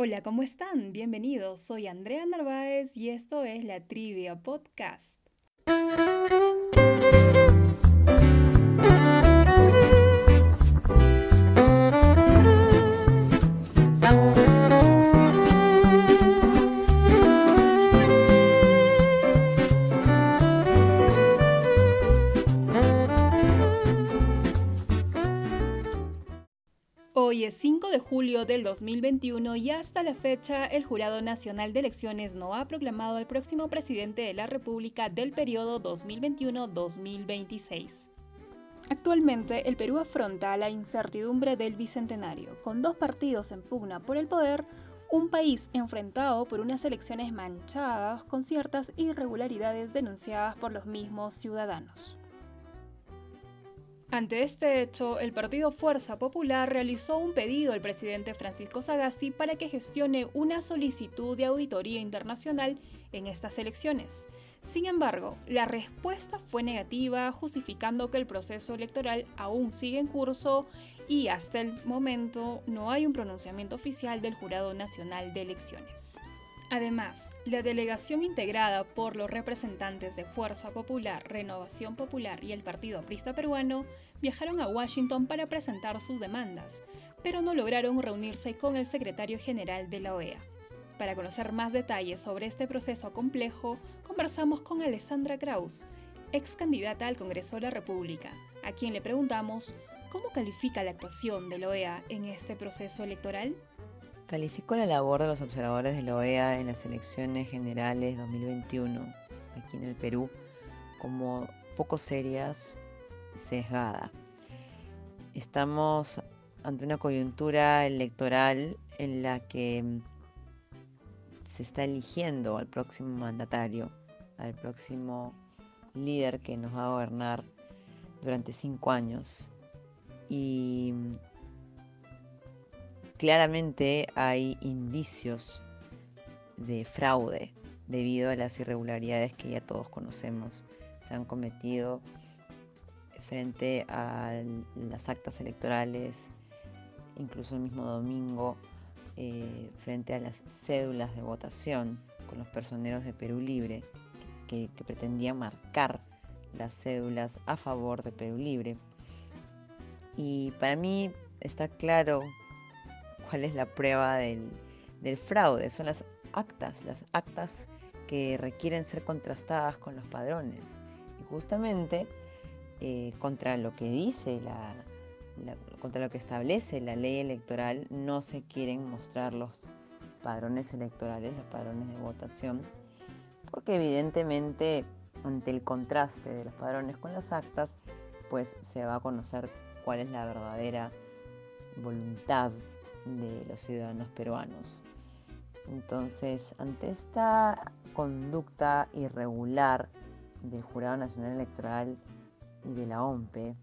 Hola, ¿cómo están? Bienvenidos. Soy Andrea Narváez y esto es la Trivia Podcast. Es 5 de julio del 2021 y hasta la fecha el Jurado Nacional de Elecciones no ha proclamado al próximo presidente de la República del periodo 2021-2026. Actualmente el Perú afronta la incertidumbre del bicentenario, con dos partidos en pugna por el poder, un país enfrentado por unas elecciones manchadas con ciertas irregularidades denunciadas por los mismos ciudadanos. Ante este hecho, el partido Fuerza Popular realizó un pedido al presidente Francisco Sagasti para que gestione una solicitud de auditoría internacional en estas elecciones. Sin embargo, la respuesta fue negativa, justificando que el proceso electoral aún sigue en curso y hasta el momento no hay un pronunciamiento oficial del Jurado Nacional de Elecciones. Además, la delegación integrada por los representantes de Fuerza Popular, Renovación Popular y el Partido Aprista Peruano viajaron a Washington para presentar sus demandas, pero no lograron reunirse con el secretario general de la OEA. Para conocer más detalles sobre este proceso complejo, conversamos con Alessandra Kraus, ex candidata al Congreso de la República, a quien le preguntamos cómo califica la actuación de la OEA en este proceso electoral. Califico la labor de los observadores de la OEA en las elecciones generales 2021 aquí en el Perú como poco serias y sesgada. Estamos ante una coyuntura electoral en la que mm, se está eligiendo al próximo mandatario, al próximo líder que nos va a gobernar durante cinco años. Y mm, claramente hay indicios de fraude debido a las irregularidades que ya todos conocemos se han cometido frente a las actas electorales, incluso el mismo domingo, eh, frente a las cédulas de votación con los personeros de Perú Libre, que, que pretendían marcar las cédulas a favor de Perú Libre. Y para mí está claro cuál es la prueba del, fraude. Son las actas, las actas que requieren ser contrastadas con los padrones. Y justamente eh, contra lo que dice la, contra lo que establece la ley electoral, no se quieren mostrar los padrones electorales, los padrones de votación, porque evidentemente ante el contraste de los padrones con las actas, pues se va a conocer cuál es la verdadera voluntad de los ciudadanos peruanos. Entonces, ante esta conducta irregular del Jurado Nacional Electoral y de la OMPE,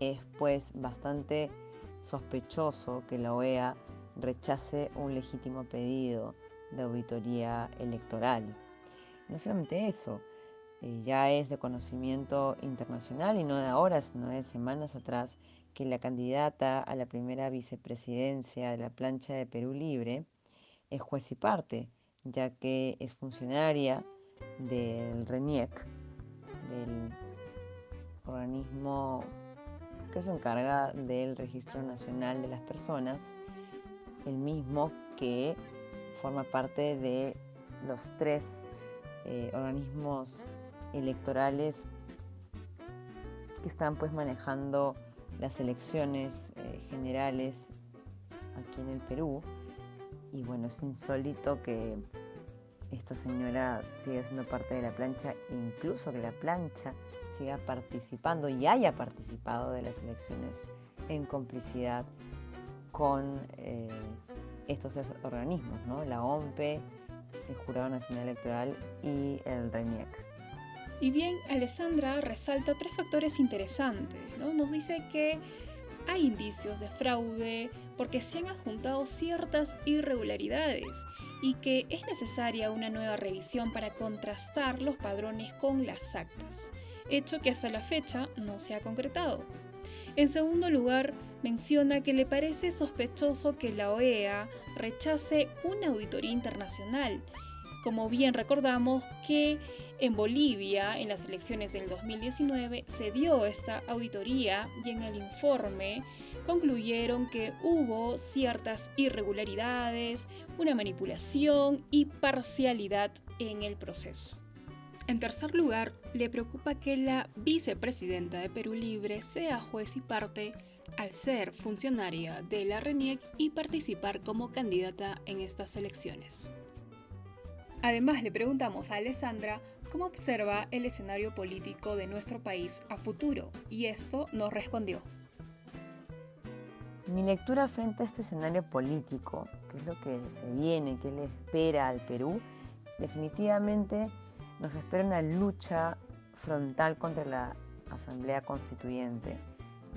es pues bastante sospechoso que la OEA rechace un legítimo pedido de auditoría electoral. No solamente eso, eh, ya es de conocimiento internacional y no de ahora, sino de semanas atrás, que la candidata a la primera vicepresidencia de la plancha de Perú Libre es juez y parte, ya que es funcionaria del RENIEC, del organismo que se encarga del Registro Nacional de las Personas, el mismo que forma parte de los tres eh, organismos electorales que están pues manejando las elecciones eh, generales aquí en el Perú. Y bueno, es insólito que esta señora siga siendo parte de la plancha, incluso que la plancha siga participando y haya participado de las elecciones en complicidad con eh, estos organismos, ¿no? la OMPE, el Jurado Nacional Electoral y el RENIEC. Y bien, Alessandra resalta tres factores interesantes. ¿no? Nos dice que hay indicios de fraude porque se han adjuntado ciertas irregularidades y que es necesaria una nueva revisión para contrastar los padrones con las actas, hecho que hasta la fecha no se ha concretado. En segundo lugar, menciona que le parece sospechoso que la OEA rechace una auditoría internacional. Como bien recordamos que en Bolivia, en las elecciones del 2019, se dio esta auditoría y en el informe concluyeron que hubo ciertas irregularidades, una manipulación y parcialidad en el proceso. En tercer lugar, le preocupa que la vicepresidenta de Perú Libre sea juez y parte al ser funcionaria de la RENIEC y participar como candidata en estas elecciones. Además, le preguntamos a Alessandra cómo observa el escenario político de nuestro país a futuro y esto nos respondió. Mi lectura frente a este escenario político, qué es lo que se viene, qué le espera al Perú, definitivamente nos espera una lucha frontal contra la Asamblea Constituyente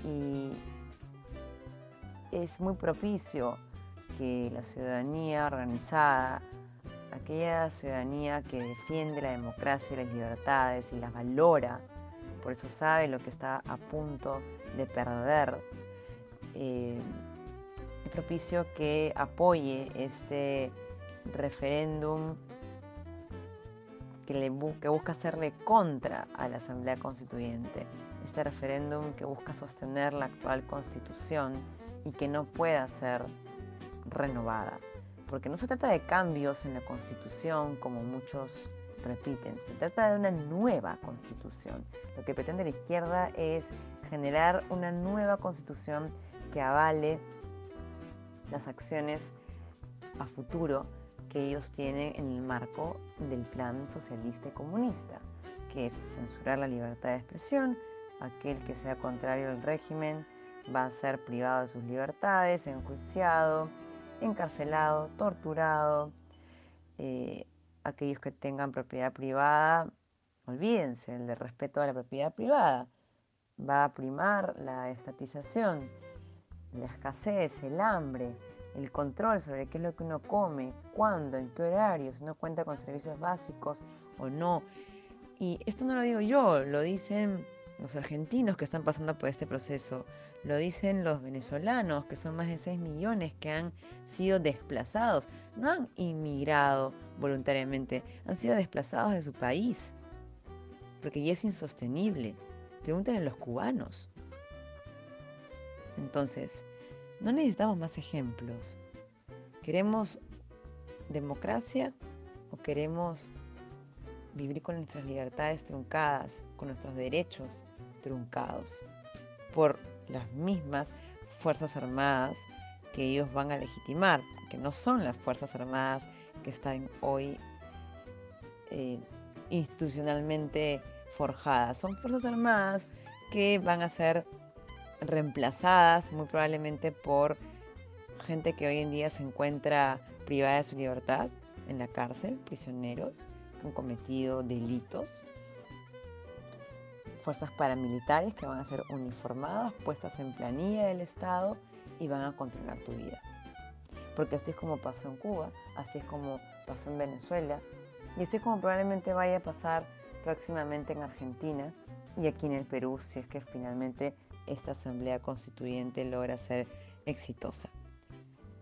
y es muy propicio que la ciudadanía organizada, aquella ciudadanía que defiende la democracia y las libertades y las valora, por eso sabe lo que está a punto de perder, eh, es propicio que apoye este referéndum que, busca hacerle contra a la Asamblea Constituyente, este referéndum que busca sostener la actual constitución y que no pueda ser renovada. Porque no se trata de cambios en la constitución como muchos repiten, se trata de una nueva constitución. Lo que pretende la izquierda es generar una nueva constitución que avale las acciones a futuro que ellos tienen en el marco del plan socialista y comunista, que es censurar la libertad de expresión, aquel que sea contrario al régimen va a ser privado de sus libertades, enjuiciado, encarcelado, torturado. Eh, aquellos que tengan propiedad privada, olvídense, el de respeto a la propiedad privada. Va a primar la estatización, la escasez, el hambre, el control sobre qué es lo que uno come, cuándo, en qué horario, si no cuenta con servicios básicos o no. Y esto no lo digo yo, lo dicen los argentinos que están pasando por este proceso, lo dicen los venezolanos, que son más de 6 millones que han sido desplazados, no han inmigrado voluntariamente, han sido desplazados de su país, porque ya es insostenible. Pregúntenle a los cubanos. Entonces, no necesitamos más ejemplos. ¿Queremos democracia o queremos vivir con nuestras libertades truncadas, con nuestros derechos truncados por las mismas Fuerzas Armadas que ellos van a legitimar, que no son las Fuerzas Armadas que están hoy eh, institucionalmente forjadas, son Fuerzas Armadas que van a ser reemplazadas muy probablemente por gente que hoy en día se encuentra privada de su libertad en la cárcel, prisioneros que han cometido delitos, fuerzas paramilitares que van a ser uniformadas, puestas en planilla del Estado y van a controlar tu vida. Porque así es como pasó en Cuba, así es como pasó en Venezuela y así es como probablemente vaya a pasar próximamente en Argentina y aquí en el Perú si es que finalmente esta asamblea constituyente logra ser exitosa.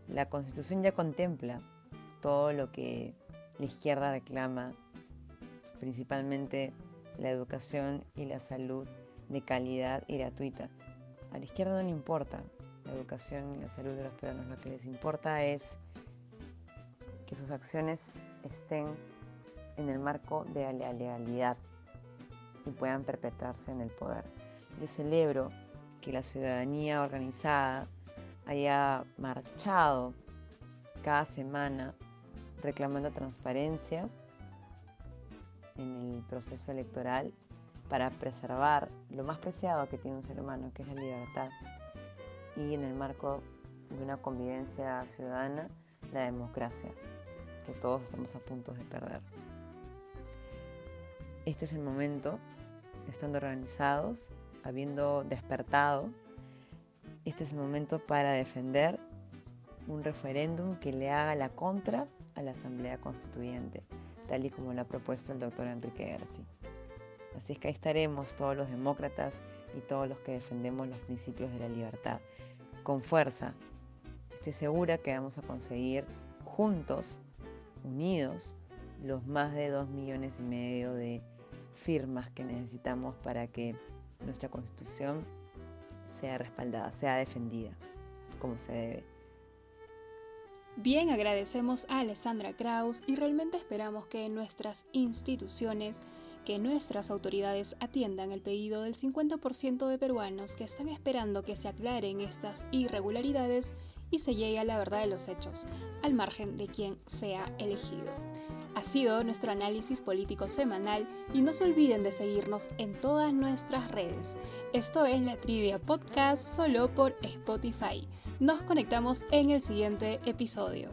La constitución ya contempla todo lo que la izquierda reclama, principalmente la educación y la salud de calidad y gratuita. A la izquierda no le importa la educación y la salud de los peruanos, lo que les importa es que sus acciones estén en el marco de la legalidad y puedan perpetrarse en el poder. Yo celebro que la ciudadanía organizada haya marchado cada semana reclamando transparencia en el proceso electoral para preservar lo más preciado que tiene un ser humano, que es la libertad, y en el marco de una convivencia ciudadana, la democracia, que todos estamos a punto de perder. Este es el momento, estando organizados, habiendo despertado, este es el momento para defender un referéndum que le haga la contra a la Asamblea Constituyente, tal y como lo ha propuesto el doctor Enrique García. Así es que ahí estaremos todos los demócratas y todos los que defendemos los principios de la libertad. con fuerza. Estoy segura que vamos a conseguir juntos, unidos, los más de dos millones y medio de firmas que necesitamos para que nuestra constitución sea respaldada, sea defendida como se debe. Bien, agradecemos a Alessandra Kraus y realmente esperamos que nuestras instituciones, que nuestras autoridades atiendan el pedido del 50% de peruanos que están esperando que se aclaren estas irregularidades y se llegue a la verdad de los hechos, al margen de quien sea elegido. Ha sido nuestro análisis político semanal y no se olviden de seguirnos en todas nuestras redes. Esto es la Trivia Podcast solo por Spotify. Nos conectamos en el siguiente episodio.